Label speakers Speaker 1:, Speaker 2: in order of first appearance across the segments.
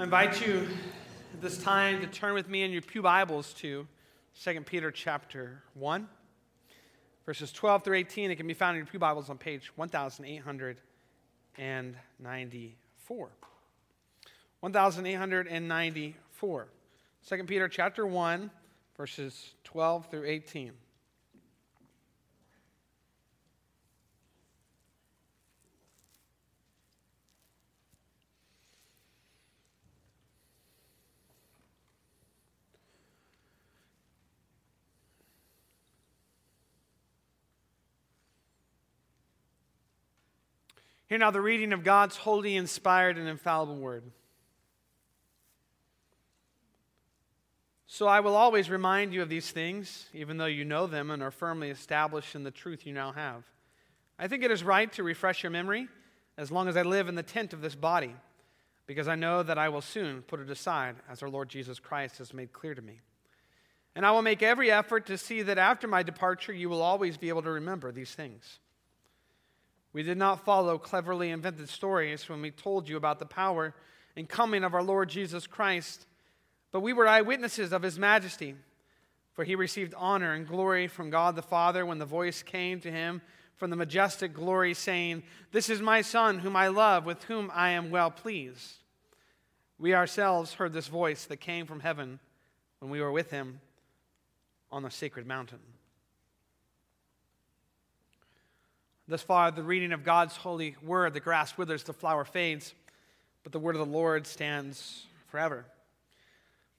Speaker 1: I invite you at this time to turn with me in your Pew Bibles to 2 Peter chapter 1, verses 12 through 18. It can be found in your Pew Bibles on page 1894. 1894. 2 Peter chapter 1, verses 12 through 18. Hear now the reading of God's holy, inspired, and infallible word. So I will always remind you of these things, even though you know them and are firmly established in the truth you now have. I think it is right to refresh your memory as long as I live in the tent of this body, because I know that I will soon put it aside, as our Lord Jesus Christ has made clear to me. And I will make every effort to see that after my departure, you will always be able to remember these things. We did not follow cleverly invented stories when we told you about the power and coming of our Lord Jesus Christ, but we were eyewitnesses of his majesty. For he received honor and glory from God the Father when the voice came to him from the majestic glory, saying, This is my Son, whom I love, with whom I am well pleased. We ourselves heard this voice that came from heaven when we were with him on the sacred mountain. Thus far, the reading of God's holy word, the grass withers, the flower fades, but the word of the Lord stands forever.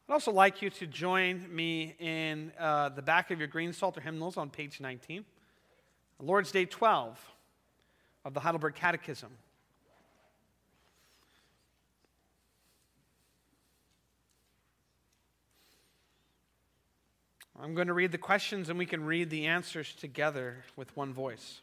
Speaker 1: I'd also like you to join me in uh, the back of your green psalter hymnals on page 19, Lord's Day 12 of the Heidelberg Catechism. I'm going to read the questions and we can read the answers together with one voice.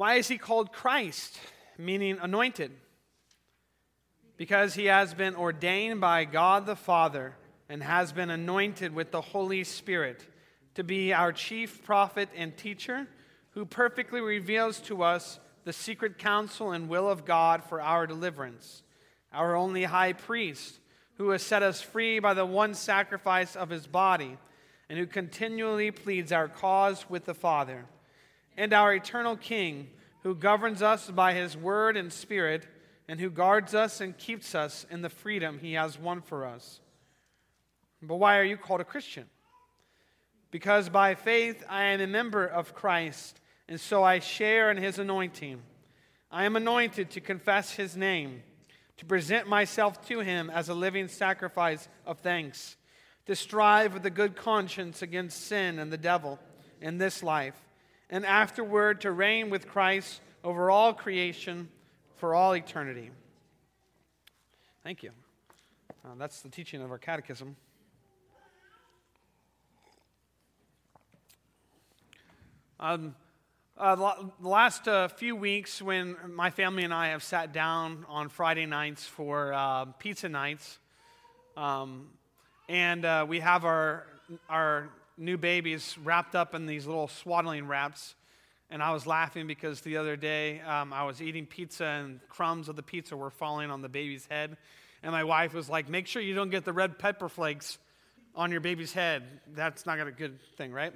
Speaker 1: Why is he called Christ, meaning anointed? Because he has been ordained by God the Father and has been anointed with the Holy Spirit to be our chief prophet and teacher who perfectly reveals to us the secret counsel and will of God for our deliverance, our only high priest who has set us free by the one sacrifice of his body and who continually pleads our cause with the Father and our eternal King, who governs us by his word and spirit, and who guards us and keeps us in the freedom he has won for us. But why are you called a Christian? Because by faith I am a member of Christ, and so I share in his anointing. I am anointed to confess his name, to present myself to him as a living sacrifice of thanks, to strive with a good conscience against sin and the devil in this life and afterward to reign with Christ over all creation for all eternity. Thank you. Uh, that's the teaching of our catechism. Um, uh, the last uh, few weeks, when my family and I have sat down on Friday nights for uh, pizza nights, um, and uh, we have our, our new babies wrapped up in these little swaddling wraps. And I was laughing because the other day um, I was eating pizza and crumbs of the pizza were falling on the baby's head. And my wife was like, Make sure you don't get the red pepper flakes on your baby's head. That's not a good thing, right?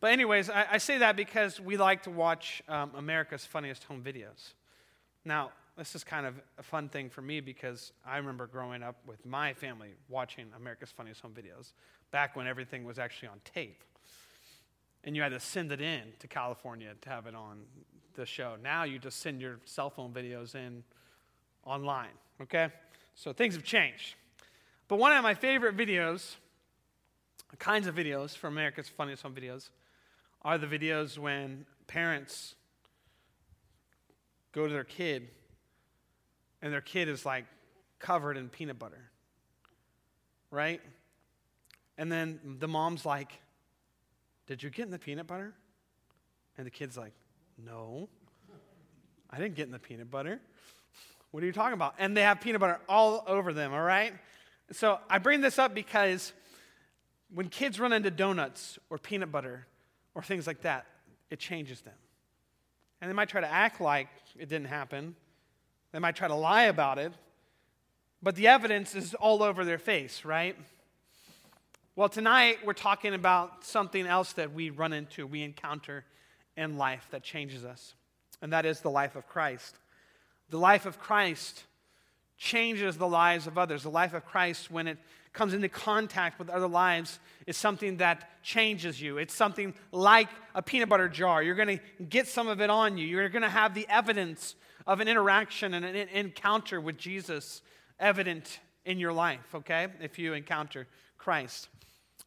Speaker 1: But, anyways, I, I say that because we like to watch um, America's Funniest Home Videos. Now, this is kind of a fun thing for me because I remember growing up with my family watching America's Funniest Home Videos back when everything was actually on tape. And you had to send it in to California to have it on the show. Now you just send your cell phone videos in online, okay? So things have changed. But one of my favorite videos, kinds of videos from America's Funniest Home Videos, are the videos when parents go to their kid and their kid is like covered in peanut butter, right? And then the mom's like, Did you get in the peanut butter? And the kid's like, No, I didn't get in the peanut butter. What are you talking about? And they have peanut butter all over them, all right? So I bring this up because when kids run into donuts or peanut butter or things like that, it changes them. And they might try to act like it didn't happen, they might try to lie about it, but the evidence is all over their face, right? Well, tonight we're talking about something else that we run into, we encounter in life that changes us, and that is the life of Christ. The life of Christ changes the lives of others. The life of Christ, when it comes into contact with other lives, is something that changes you. It's something like a peanut butter jar. You're going to get some of it on you. You're going to have the evidence of an interaction and an encounter with Jesus evident in your life, okay, if you encounter Christ.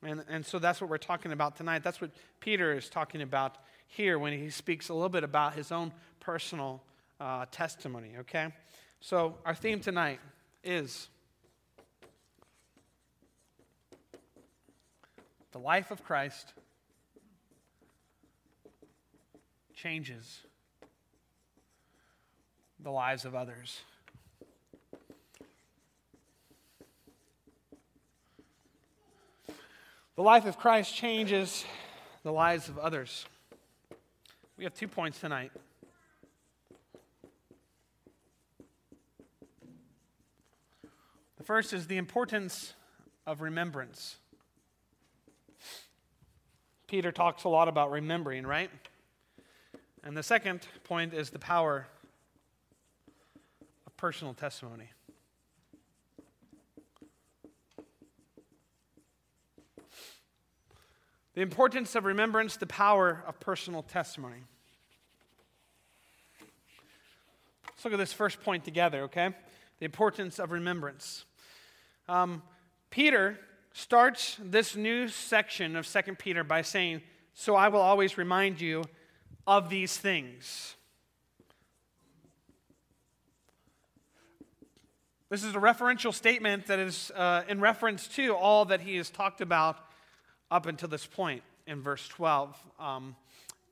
Speaker 1: And, and so that's what we're talking about tonight. That's what Peter is talking about here when he speaks a little bit about his own personal uh, testimony, okay? So our theme tonight is the life of Christ changes the lives of others. The life of Christ changes the lives of others. We have two points tonight. The first is the importance of remembrance. Peter talks a lot about remembering, right? And the second point is the power personal testimony. The importance of remembrance, the power of personal testimony. Let's look at this first point together, okay? The importance of remembrance. Um, Peter starts this new section of 2 Peter by saying, So I will always remind you of these things. This is a referential statement that is uh, in reference to all that he has talked about up until this point in verse 12 um,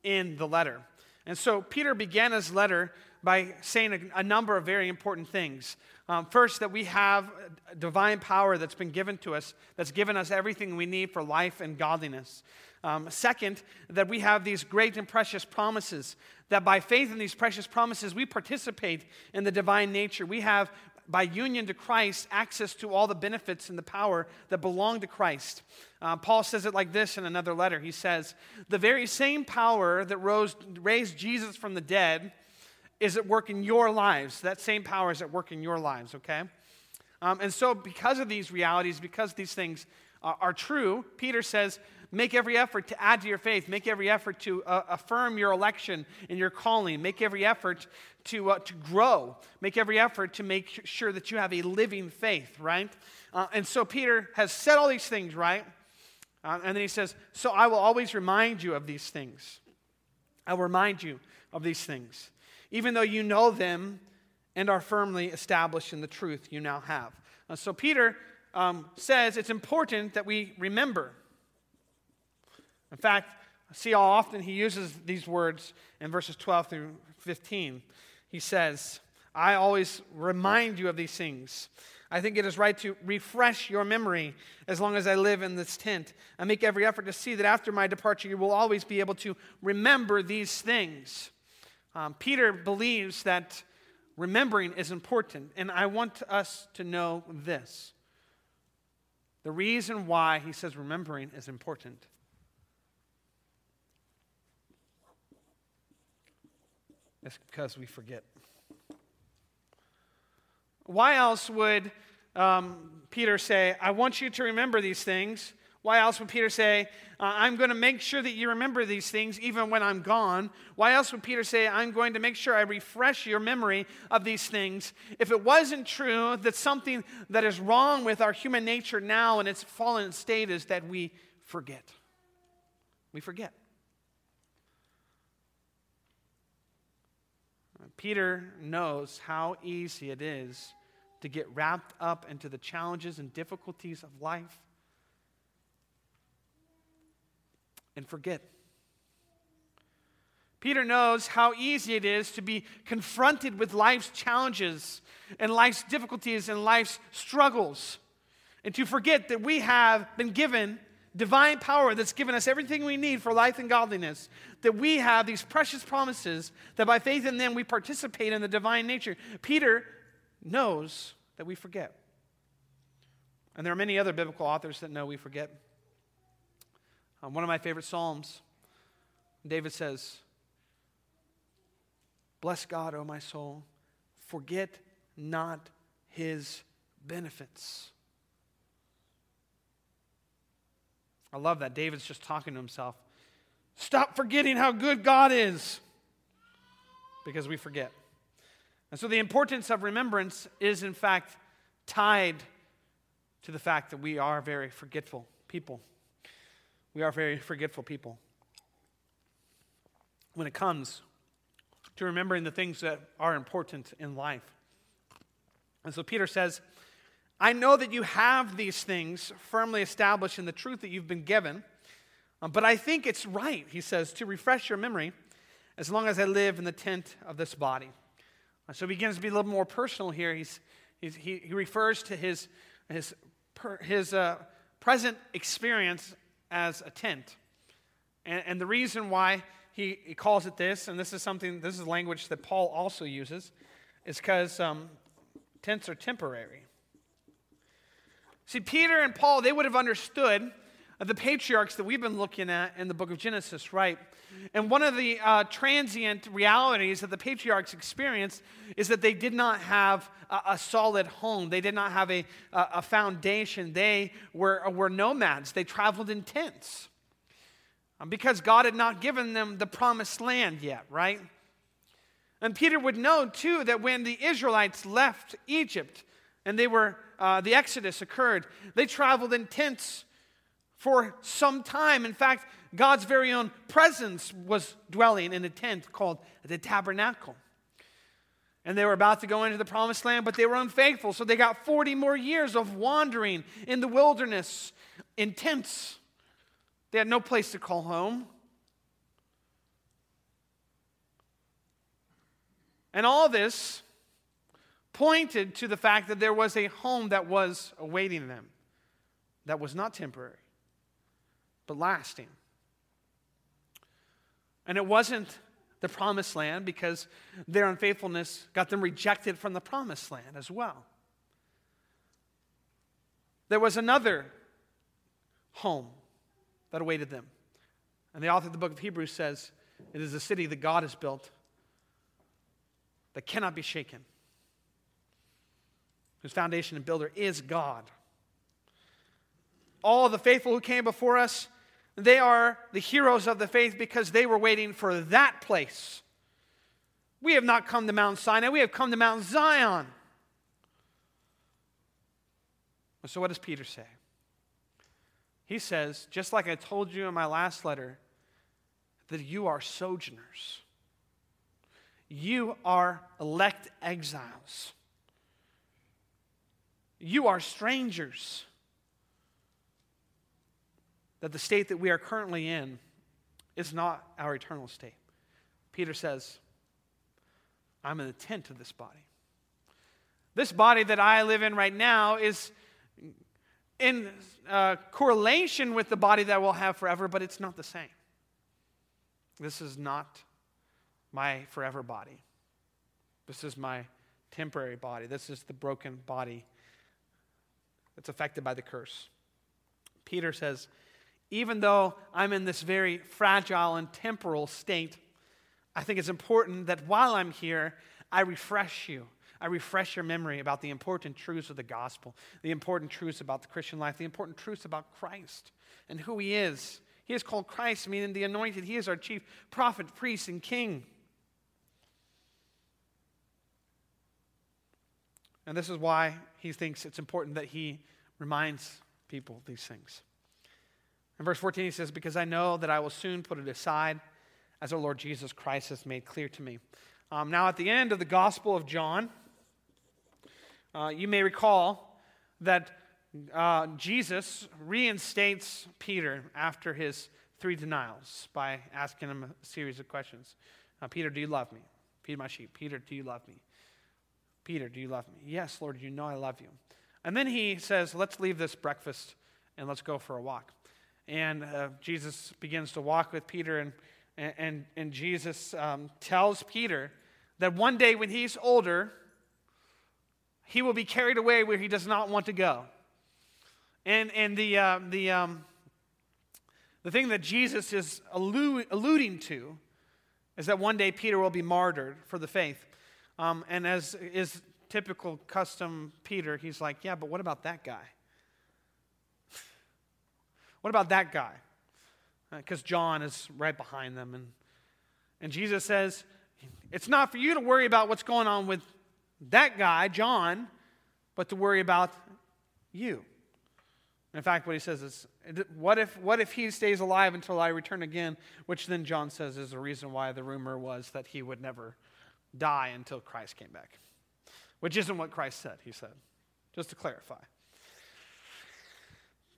Speaker 1: in the letter. And so Peter began his letter by saying a, a number of very important things. Um, first, that we have divine power that's been given to us, that's given us everything we need for life and godliness. Um, second, that we have these great and precious promises, that by faith in these precious promises, we participate in the divine nature. We have by union to Christ, access to all the benefits and the power that belong to Christ. Uh, Paul says it like this in another letter. He says, The very same power that rose, raised Jesus from the dead is at work in your lives. That same power is at work in your lives, okay? Um, and so, because of these realities, because these things uh, are true, Peter says, Make every effort to add to your faith. Make every effort to uh, affirm your election and your calling. Make every effort to, uh, to grow. Make every effort to make sure that you have a living faith, right? Uh, and so Peter has said all these things, right? Uh, and then he says, So I will always remind you of these things. I will remind you of these things, even though you know them and are firmly established in the truth you now have. Uh, so Peter um, says it's important that we remember. In fact, see how often he uses these words in verses 12 through 15. He says, I always remind you of these things. I think it is right to refresh your memory as long as I live in this tent. I make every effort to see that after my departure, you will always be able to remember these things. Um, Peter believes that remembering is important, and I want us to know this. The reason why he says remembering is important It's because we forget. Why else would um, Peter say, I want you to remember these things? Why else would Peter say, uh, I'm going to make sure that you remember these things even when I'm gone? Why else would Peter say, I'm going to make sure I refresh your memory of these things? If it wasn't true that something that is wrong with our human nature now in its fallen state is that we forget. We forget. Peter knows how easy it is to get wrapped up into the challenges and difficulties of life and forget. Peter knows how easy it is to be confronted with life's challenges and life's difficulties and life's struggles and to forget that we have been given divine power that's given us everything we need for life and godliness, that we have these precious promises that by faith in them we participate in the divine nature. Peter knows that we forget. And there are many other biblical authors that know we forget. Um, one of my favorite Psalms, David says, Bless God, O my soul, forget not his benefits. I love that. David's just talking to himself. Stop forgetting how good God is because we forget. And so the importance of remembrance is, in fact, tied to the fact that we are very forgetful people. We are very forgetful people. When it comes to remembering the things that are important in life. And so Peter says, I know that you have these things firmly established in the truth that you've been given, um, but I think it's right, he says, to refresh your memory as long as I live in the tent of this body. Uh, so he begins to be a little more personal here. He's, he's he, he refers to his, his, per, his uh, present experience as a tent. And, and the reason why he, he, calls it this, and this is something, this is language that Paul also uses, is because um, tents are temporary. See, Peter and Paul, they would have understood the patriarchs that we've been looking at in the book of Genesis, right? And one of the uh, transient realities that the patriarchs experienced is that they did not have a, a solid home. They did not have a, a, a foundation. They were, were nomads. They traveled in tents um, because God had not given them the promised land yet, right? And Peter would know, too, that when the Israelites left Egypt and they were uh, the Exodus occurred, they traveled in tents for some time. In fact, God's very own presence was dwelling in a tent called the tabernacle. And they were about to go into the promised land, but they were unfaithful. So they got 40 more years of wandering in the wilderness in tents. They had no place to call home. And all this pointed to the fact that there was a home that was awaiting them, that was not temporary, but lasting. And it wasn't the promised land because their unfaithfulness got them rejected from the promised land as well. There was another home that awaited them. And the author of the book of Hebrews says, It is a city that God has built that cannot be shaken whose foundation and builder is God. All the faithful who came before us, they are the heroes of the faith because they were waiting for that place. We have not come to Mount Sinai, we have come to Mount Zion. So, what does Peter say? He says, just like I told you in my last letter, that you are sojourners. You are elect exiles. You are strangers. That the state that we are currently in is not our eternal state. Peter says, I'm in the tent of this body. This body that I live in right now is in uh, correlation with the body that we'll have forever, but it's not the same. This is not my forever body. This is my temporary body. This is the broken body that's affected by the curse. Peter says, even though I'm in this very fragile and temporal state, I think it's important that while I'm here, I refresh you. I refresh your memory about the important truths of the gospel, the important truths about the Christian life, the important truths about Christ and who he is. He is called Christ, meaning the anointed. He is our chief prophet, priest, and king. And this is why he thinks it's important that he reminds people these things. In verse 14, he says, Because I know that I will soon put it aside, as our Lord Jesus Christ has made clear to me. Um, now, at the end of the Gospel of John, uh, you may recall that uh, Jesus reinstates Peter after his three denials by asking him a series of questions. Peter, do you love me? Feed my sheep. Peter, do you love me? Peter, do you love me? Yes, Lord, you know I love you. And then he says, Let's leave this breakfast and let's go for a walk. And uh, Jesus begins to walk with Peter, and, and, and Jesus um, tells Peter that one day when he's older, he will be carried away where he does not want to go. And, and the, uh, the, um, the thing that Jesus is allu- alluding to is that one day Peter will be martyred for the faith. Um, and as is typical custom Peter, he's like, Yeah, but what about that guy? what about that guy? Because uh, John is right behind them. And, and Jesus says, It's not for you to worry about what's going on with that guy, John, but to worry about you. In fact, what he says is, what if, what if he stays alive until I return again? Which then John says is the reason why the rumor was that he would never die until Christ came back. Which isn't what Christ said, he said, just to clarify.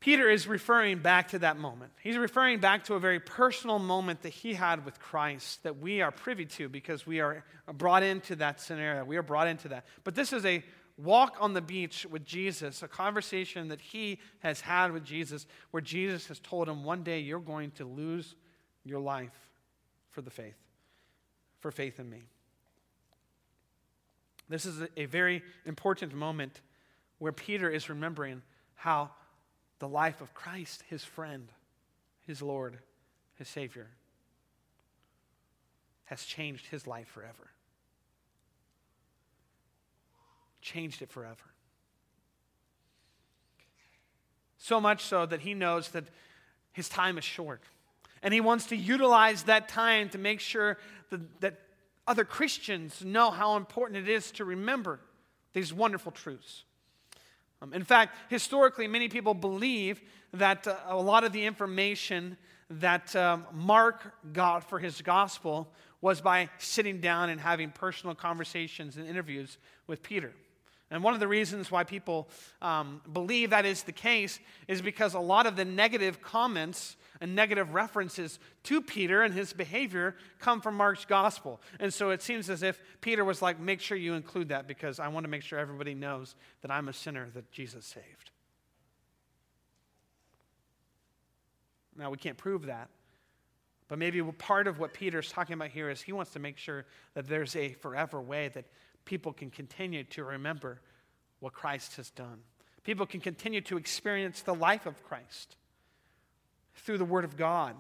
Speaker 1: Peter is referring back to that moment. He's referring back to a very personal moment that he had with Christ that we are privy to because we are brought into that scenario. We are brought into that. But this is a walk on the beach with Jesus, a conversation that he has had with Jesus, where Jesus has told him, One day you're going to lose your life for the faith, for faith in me. This is a very important moment where Peter is remembering how the life of Christ, his friend, his Lord, his Savior, has changed his life forever changed it forever. So much so that he knows that his time is short. And he wants to utilize that time to make sure that, that other Christians know how important it is to remember these wonderful truths. Um, in fact, historically, many people believe that uh, a lot of the information that um, Mark got for his gospel was by sitting down and having personal conversations and interviews with Peter. And one of the reasons why people um, believe that is the case is because a lot of the negative comments and negative references to Peter and his behavior come from Mark's gospel. And so it seems as if Peter was like, make sure you include that because I want to make sure everybody knows that I'm a sinner that Jesus saved. Now, we can't prove that. But maybe part of what Peter's talking about here is he wants to make sure that there's a forever way that people can continue to remember what Christ has done. People can continue to experience the life of Christ through the Word of God.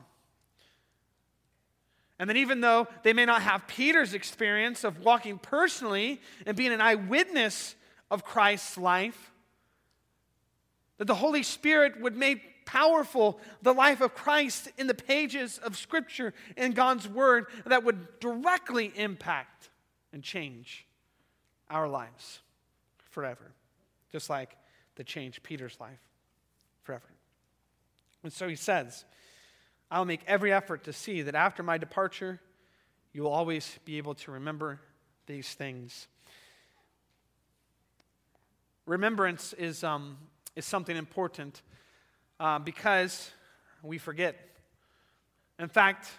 Speaker 1: And then, even though they may not have Peter's experience of walking personally and being an eyewitness of Christ's life, that the Holy Spirit would make powerful the life of Christ in the pages of Scripture and God's Word that would directly impact and change our lives forever, just like the changed Peter's life forever. And so he says, I'll make every effort to see that after my departure, you will always be able to remember these things. Remembrance is, um, is something important uh, because we forget. In fact,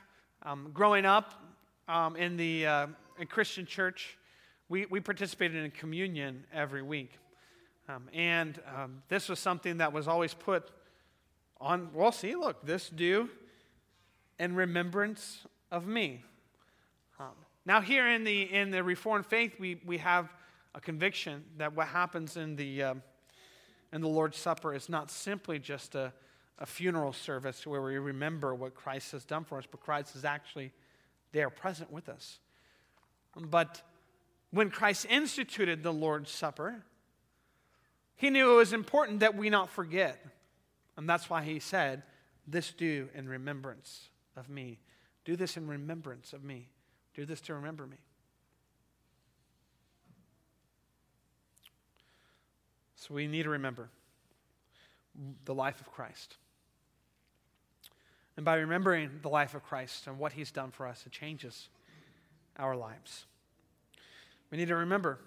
Speaker 1: um, growing up um, in the uh, in Christian church, we, we participated in communion every week. Um, and um, this was something that was always put on, well, see, look, this do in remembrance of me. Um, now, here in the, in the Reformed faith, we, we have a conviction that what happens in the, uh, in the Lord's Supper is not simply just a, a funeral service where we remember what Christ has done for us, but Christ is actually there present with us. But when Christ instituted the Lord's Supper, he knew it was important that we not forget. And that's why he said, This do in remembrance of me. Do this in remembrance of me. Do this to remember me. So we need to remember the life of Christ. And by remembering the life of Christ and what he's done for us, it changes our lives. We need to remember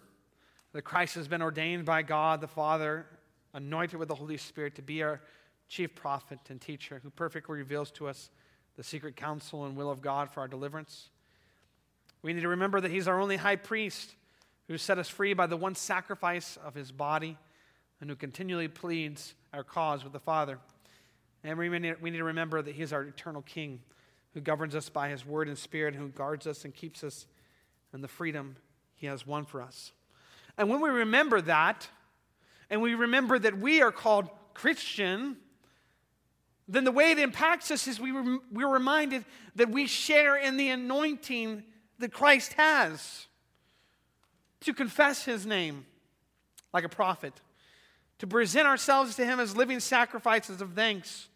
Speaker 1: that Christ has been ordained by God the Father, anointed with the Holy Spirit to be our chief prophet and teacher who perfectly reveals to us the secret counsel and will of God for our deliverance. We need to remember that he's our only high priest who set us free by the one sacrifice of his body, and who continually pleads our cause with the Father. And we need, to remember that He is our eternal King who governs us by His word and spirit, who guards us and keeps us in the freedom He has won for us. And when we remember that, and we remember that we are called Christian, then the way it impacts us is we we're reminded that we share in the anointing that Christ has to confess his name like a prophet, to present ourselves to him as living sacrifices of thanks,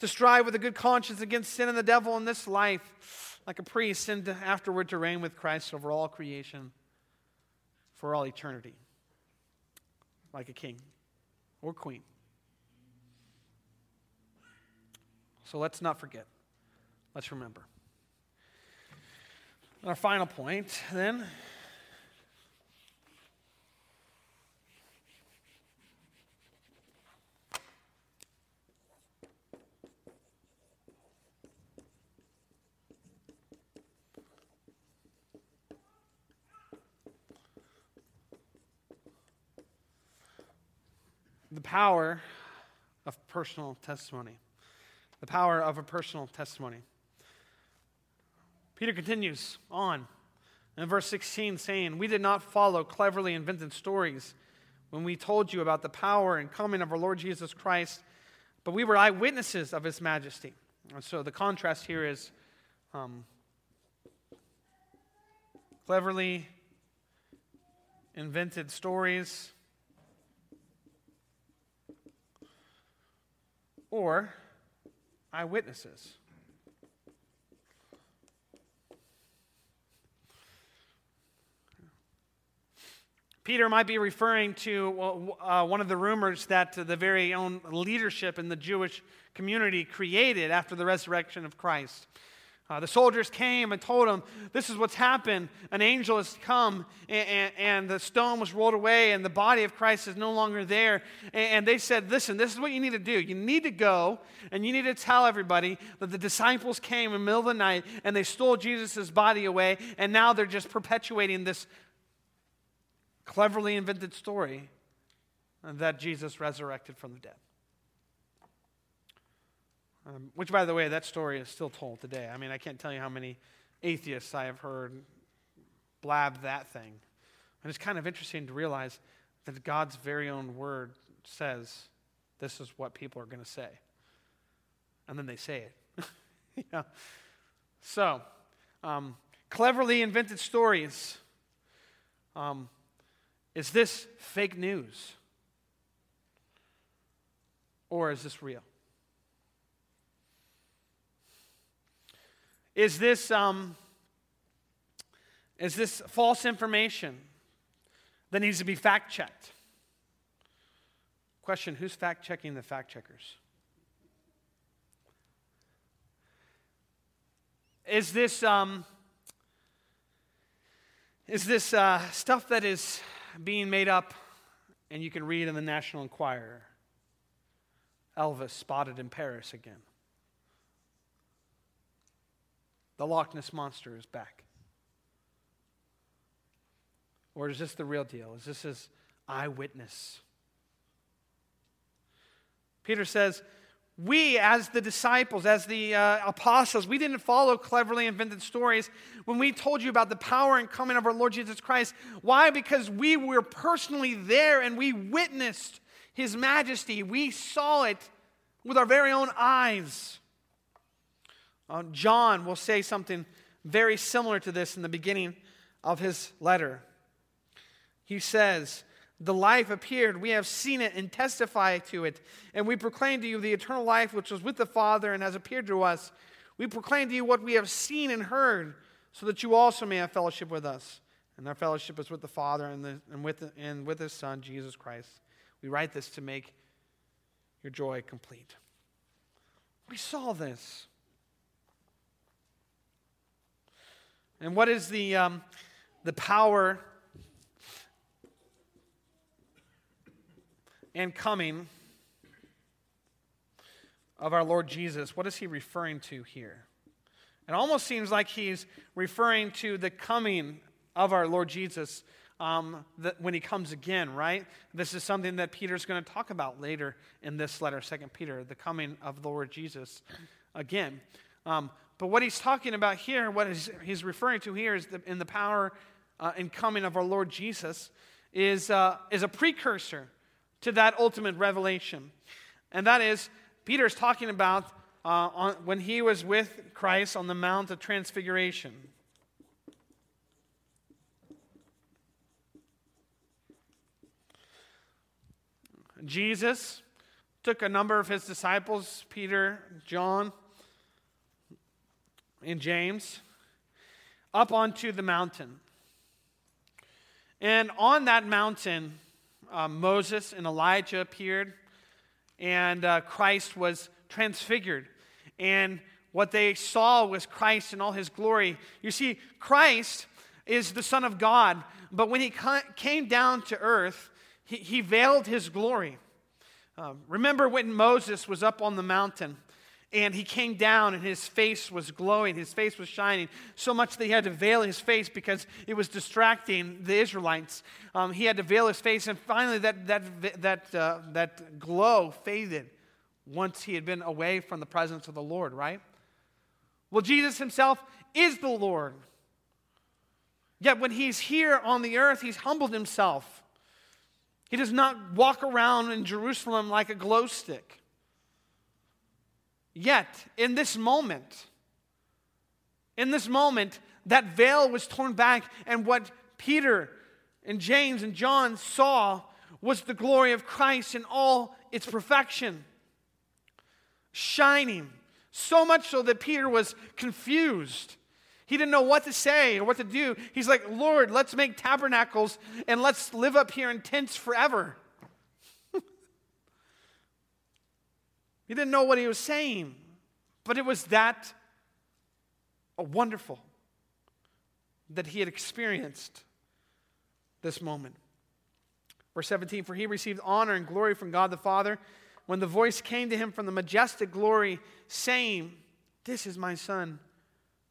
Speaker 1: to strive with a good conscience against sin and the devil in this life like a priest, and afterward to reign with Christ over all creation for all eternity like a king or queen. So let's not forget. Let's remember. And our final point, then. The power of personal testimony the power of a personal testimony. Peter continues on in verse 16, saying, We did not follow cleverly invented stories when we told you about the power and coming of our Lord Jesus Christ, but we were eyewitnesses of his majesty. And so the contrast here is um, cleverly invented stories or eyewitnesses. Peter might be referring to uh, one of the rumors that the very own leadership in the Jewish community created after the resurrection of Christ. Uh, the soldiers came and told him, This is what's happened. An angel has come, and, and, and, the stone was rolled away, and the body of Christ is no longer there. And, and they said, Listen, this is what you need to do. You need to go, and you need to tell everybody that the disciples came in the middle of the night, and they stole Jesus' body away, and now they're just perpetuating this cleverly invented story that Jesus resurrected from the dead. Um, which, by the way, that story is still told today. I mean, I can't tell you how many atheists I have heard blab that thing. And it's kind of interesting to realize that God's very own word says this is what people are going to say. And then they say it. know? So, um, cleverly invented stories. Um, is this fake news? Or is this real? Is this, um, is this false information that needs to be fact checked? Question Who's fact checking the fact checkers? Is this, um, is this uh, stuff that is being made up and you can read in the National Enquirer? Elvis spotted in Paris again. The Loch Ness Monster is back? Or is this the real deal? Is this his eyewitness? Peter says, we, as the disciples, as the uh, apostles, we didn't follow cleverly invented stories when we told you about the power and coming of our Lord Jesus Christ. Why? Because we were personally there and we witnessed his majesty. We saw it with our very own eyes. Uh, John will say something very similar to this in the beginning of his letter. He says, The life appeared, we have seen it and testify to it, and we proclaim to you the eternal life which was with the Father and has appeared to us. We proclaim to you what we have seen and heard, so that you also may have fellowship with us. And our fellowship is with the Father and, the, and, with, and with His Son, Jesus Christ. We write this to make your joy complete. We saw this. And what is the, um, the power and coming of our Lord Jesus? What is he referring to here? It almost seems like he's referring to the coming of our Lord Jesus um, when he comes again, right? This is something that Peter's going to talk about later in this letter, Second Peter, the coming of the Lord Jesus again. Um, but what he's talking about here, what he's referring to here is the, in the power uh, and coming of our Lord Jesus, is, uh, is a precursor to that ultimate revelation. And that is, Peter is talking about uh, on, when he was with Christ on the Mount of Transfiguration. Jesus took a number of his disciples, Peter, John, and James, up onto the mountain. And on that mountain, uh, Moses and Elijah appeared, and uh, Christ was transfigured. And what they saw was Christ in all his glory. You see, Christ is the Son of God, but when he came down to earth, he, he veiled his glory. Um, remember when Moses was up on the mountain and he came down and his face was glowing, his face was shining, so much that he had to veil his face because it was distracting the Israelites. Um, he had to veil his face, and finally that, that, that, uh, that glow faded once he had been away from the presence of the Lord, right? Well, Jesus himself is the Lord. Yet when he's here on the earth, he's humbled himself. He does not walk around in Jerusalem like a glow stick. Yet, in this moment, in this moment, that veil was torn back, and what Peter and James and John saw was the glory of Christ in all its perfection, shining, so much so that Peter was confused. He didn't know what to say or what to do. He's like, Lord, let's make tabernacles and let's live up here in tents forever. He didn't know what he was saying, but it was that wonderful that he had experienced this moment. Verse 17 For he received honor and glory from God the Father when the voice came to him from the majestic glory, saying, This is my Son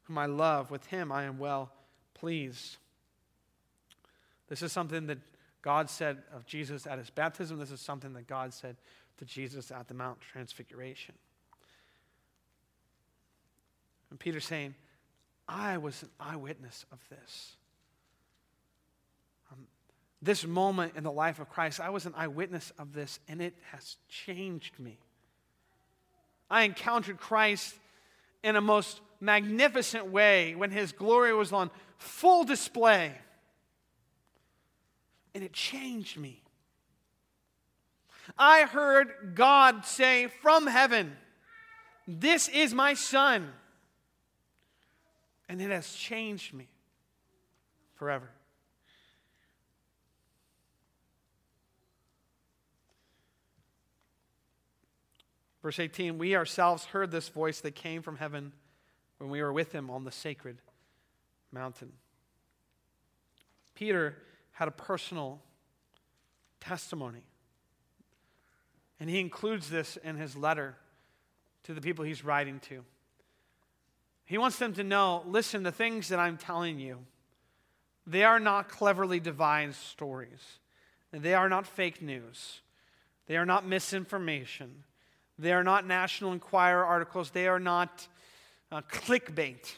Speaker 1: whom I love. With him I am well pleased. This is something that God said of Jesus at his baptism. This is something that God said to Jesus at the Mount Transfiguration. And Peter's saying, I was an eyewitness of this. Um, this moment in the life of Christ, I was an eyewitness of this, and it has changed me. I encountered Christ in a most magnificent way when his glory was on full display. And it changed me. I heard God say from heaven, This is my son. And it has changed me forever. Verse 18 We ourselves heard this voice that came from heaven when we were with him on the sacred mountain. Peter had a personal testimony. And he includes this in his letter to the people he's writing to. He wants them to know listen, the things that I'm telling you, they are not cleverly devised stories. They are not fake news. They are not misinformation. They are not National Enquirer articles. They are not uh, clickbait.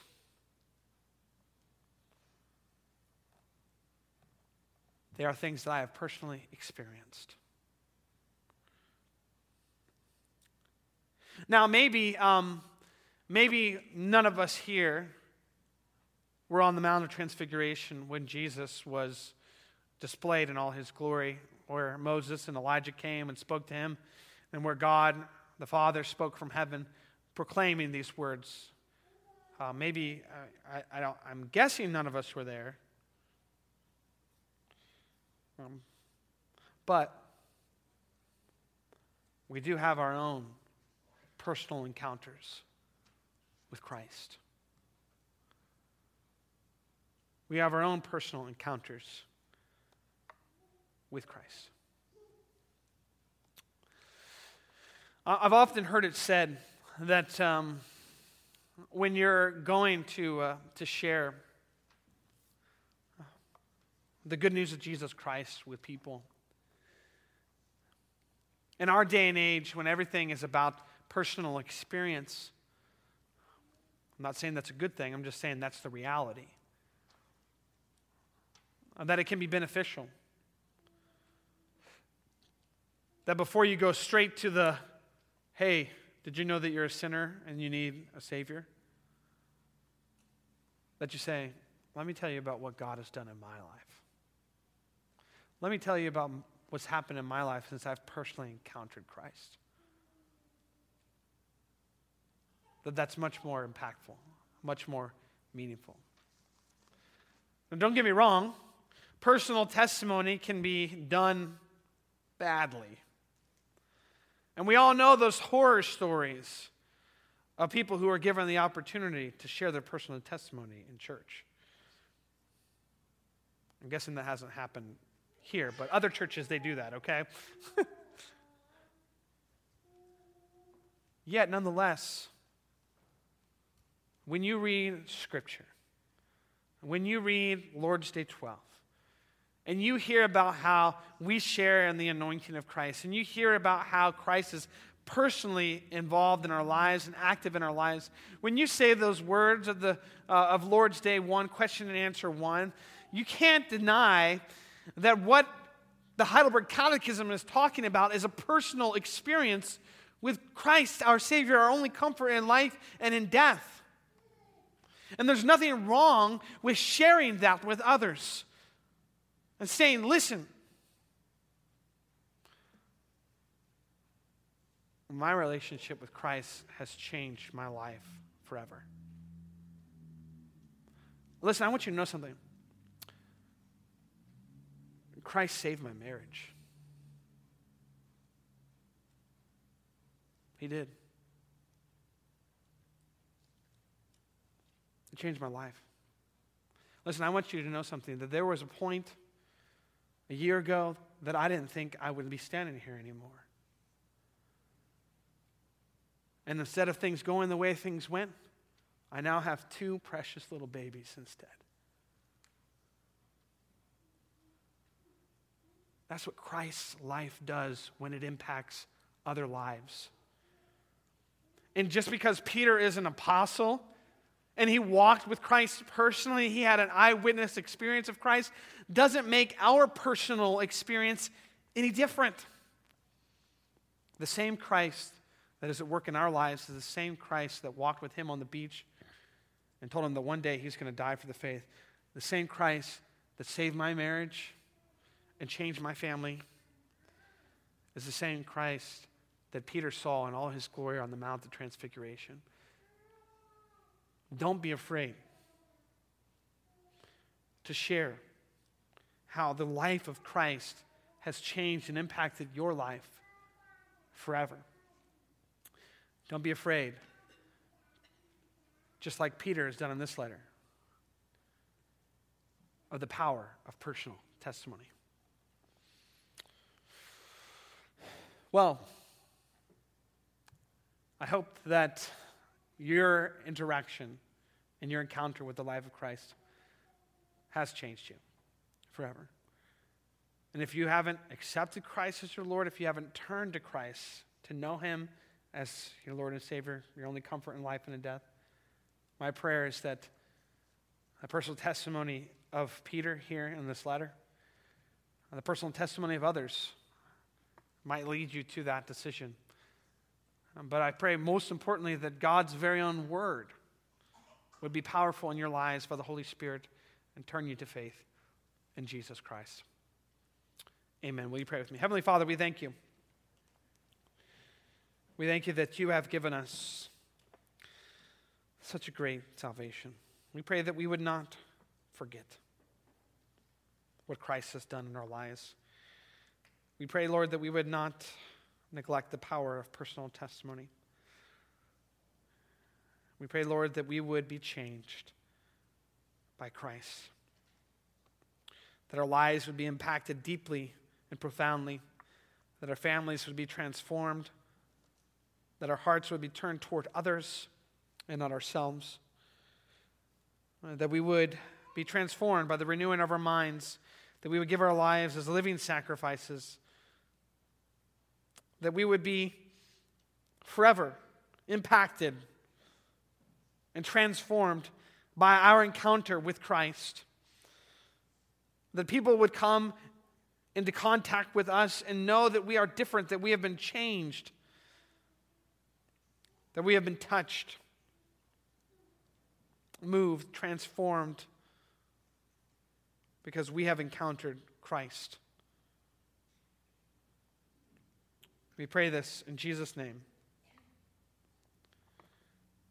Speaker 1: They are things that I have personally experienced. Now, maybe, um, maybe none of us here were on the Mount of Transfiguration when Jesus was displayed in all his glory, where Moses and Elijah came and spoke to him, and where God the Father spoke from heaven, proclaiming these words uh, maybe, uh, I, I, don't, I'm guessing none of us were there. Um, but we do have our own personal encounters with Christ. We have our own personal encounters with Christ. I've often heard it said that. Um, when you're going to, uh, to share the good news of Jesus Christ with people. In our day and age, when everything is about personal experience, I'm not saying that's a good thing, I'm just saying that's the reality. That it can be beneficial. That before you go straight to the, hey, did you know that you're a sinner and you need a Savior? That you say, let me tell you about what God has done in my life. Let me tell you about what's happened in my life since I've personally encountered Christ. That that's much more impactful, much more meaningful. Now, don't get me wrong, personal testimony can be done badly. And we all know those horror stories of people who are given the opportunity to share their personal testimony in church. I'm guessing that hasn't happened here, but other churches, they do that, okay? Yet, nonetheless, when you read Scripture, when you read Lord's Day 12, and you hear about how we share in the anointing of Christ, and you hear about how Christ is personally involved in our lives and active in our lives, when you say those words of, the, uh, of Lord's Day 1, question and answer 1, you can't deny that what the Heidelberg Catechism is talking about is a personal experience with Christ, our Savior, our only comfort in life and in death. And there's nothing wrong with sharing that with others and saying, listen, my relationship with Christ has changed my life forever. Listen, I want you to know something. Christ saved my marriage. He did. It changed my life. Listen, I want you to know something that there was a point a year ago that I didn't think I would be standing here anymore. And instead of things going the way things went, I now have two precious little babies instead. That's what Christ's life does when it impacts other lives. And just because Peter is an apostle and he walked with Christ personally, he had an eyewitness experience of Christ, doesn't make our personal experience any different. The same Christ that is at work in our lives is the same Christ that walked with him on the beach and told him that one day he's going to die for the faith. The same Christ that saved my marriage and changed my family is the same Christ that Peter saw in all his glory on the Mount of Transfiguration. Don't be afraid to share how the life of Christ has changed and impacted your life forever. Don't be afraid, just like Peter has done in this letter, of the power of personal testimony. Well, I hope that your interaction and your encounter with the life of Christ has changed you forever. And if you haven't accepted Christ as your Lord, if you haven't turned to Christ to know Him as your Lord and Savior, your only comfort in life and in death, my prayer is that the personal testimony of Peter here in this letter, and the personal testimony of others, might lead you to that decision. But I pray most importantly that God's very own word would be powerful in your lives by the Holy Spirit and turn you to faith in Jesus Christ. Amen. Will you pray with me? Heavenly Father, we thank you. We thank you that you have given us such a great salvation. We pray that we would not forget what Christ has done in our lives. We pray, Lord, that we would not neglect the power of personal testimony. We pray, Lord, that we would be changed by Christ, that our lives would be impacted deeply and profoundly, that our families would be transformed, that our hearts would be turned toward others and not ourselves, that we would be transformed by the renewing of our minds. That we would give our lives as living sacrifices, that we would be forever impacted and transformed by our encounter with Christ. That people would come into contact with us and know that we are different, that we have been changed, that we have been touched, moved, transformed because we have encountered Christ. We pray this in Jesus' name.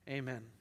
Speaker 1: Amen.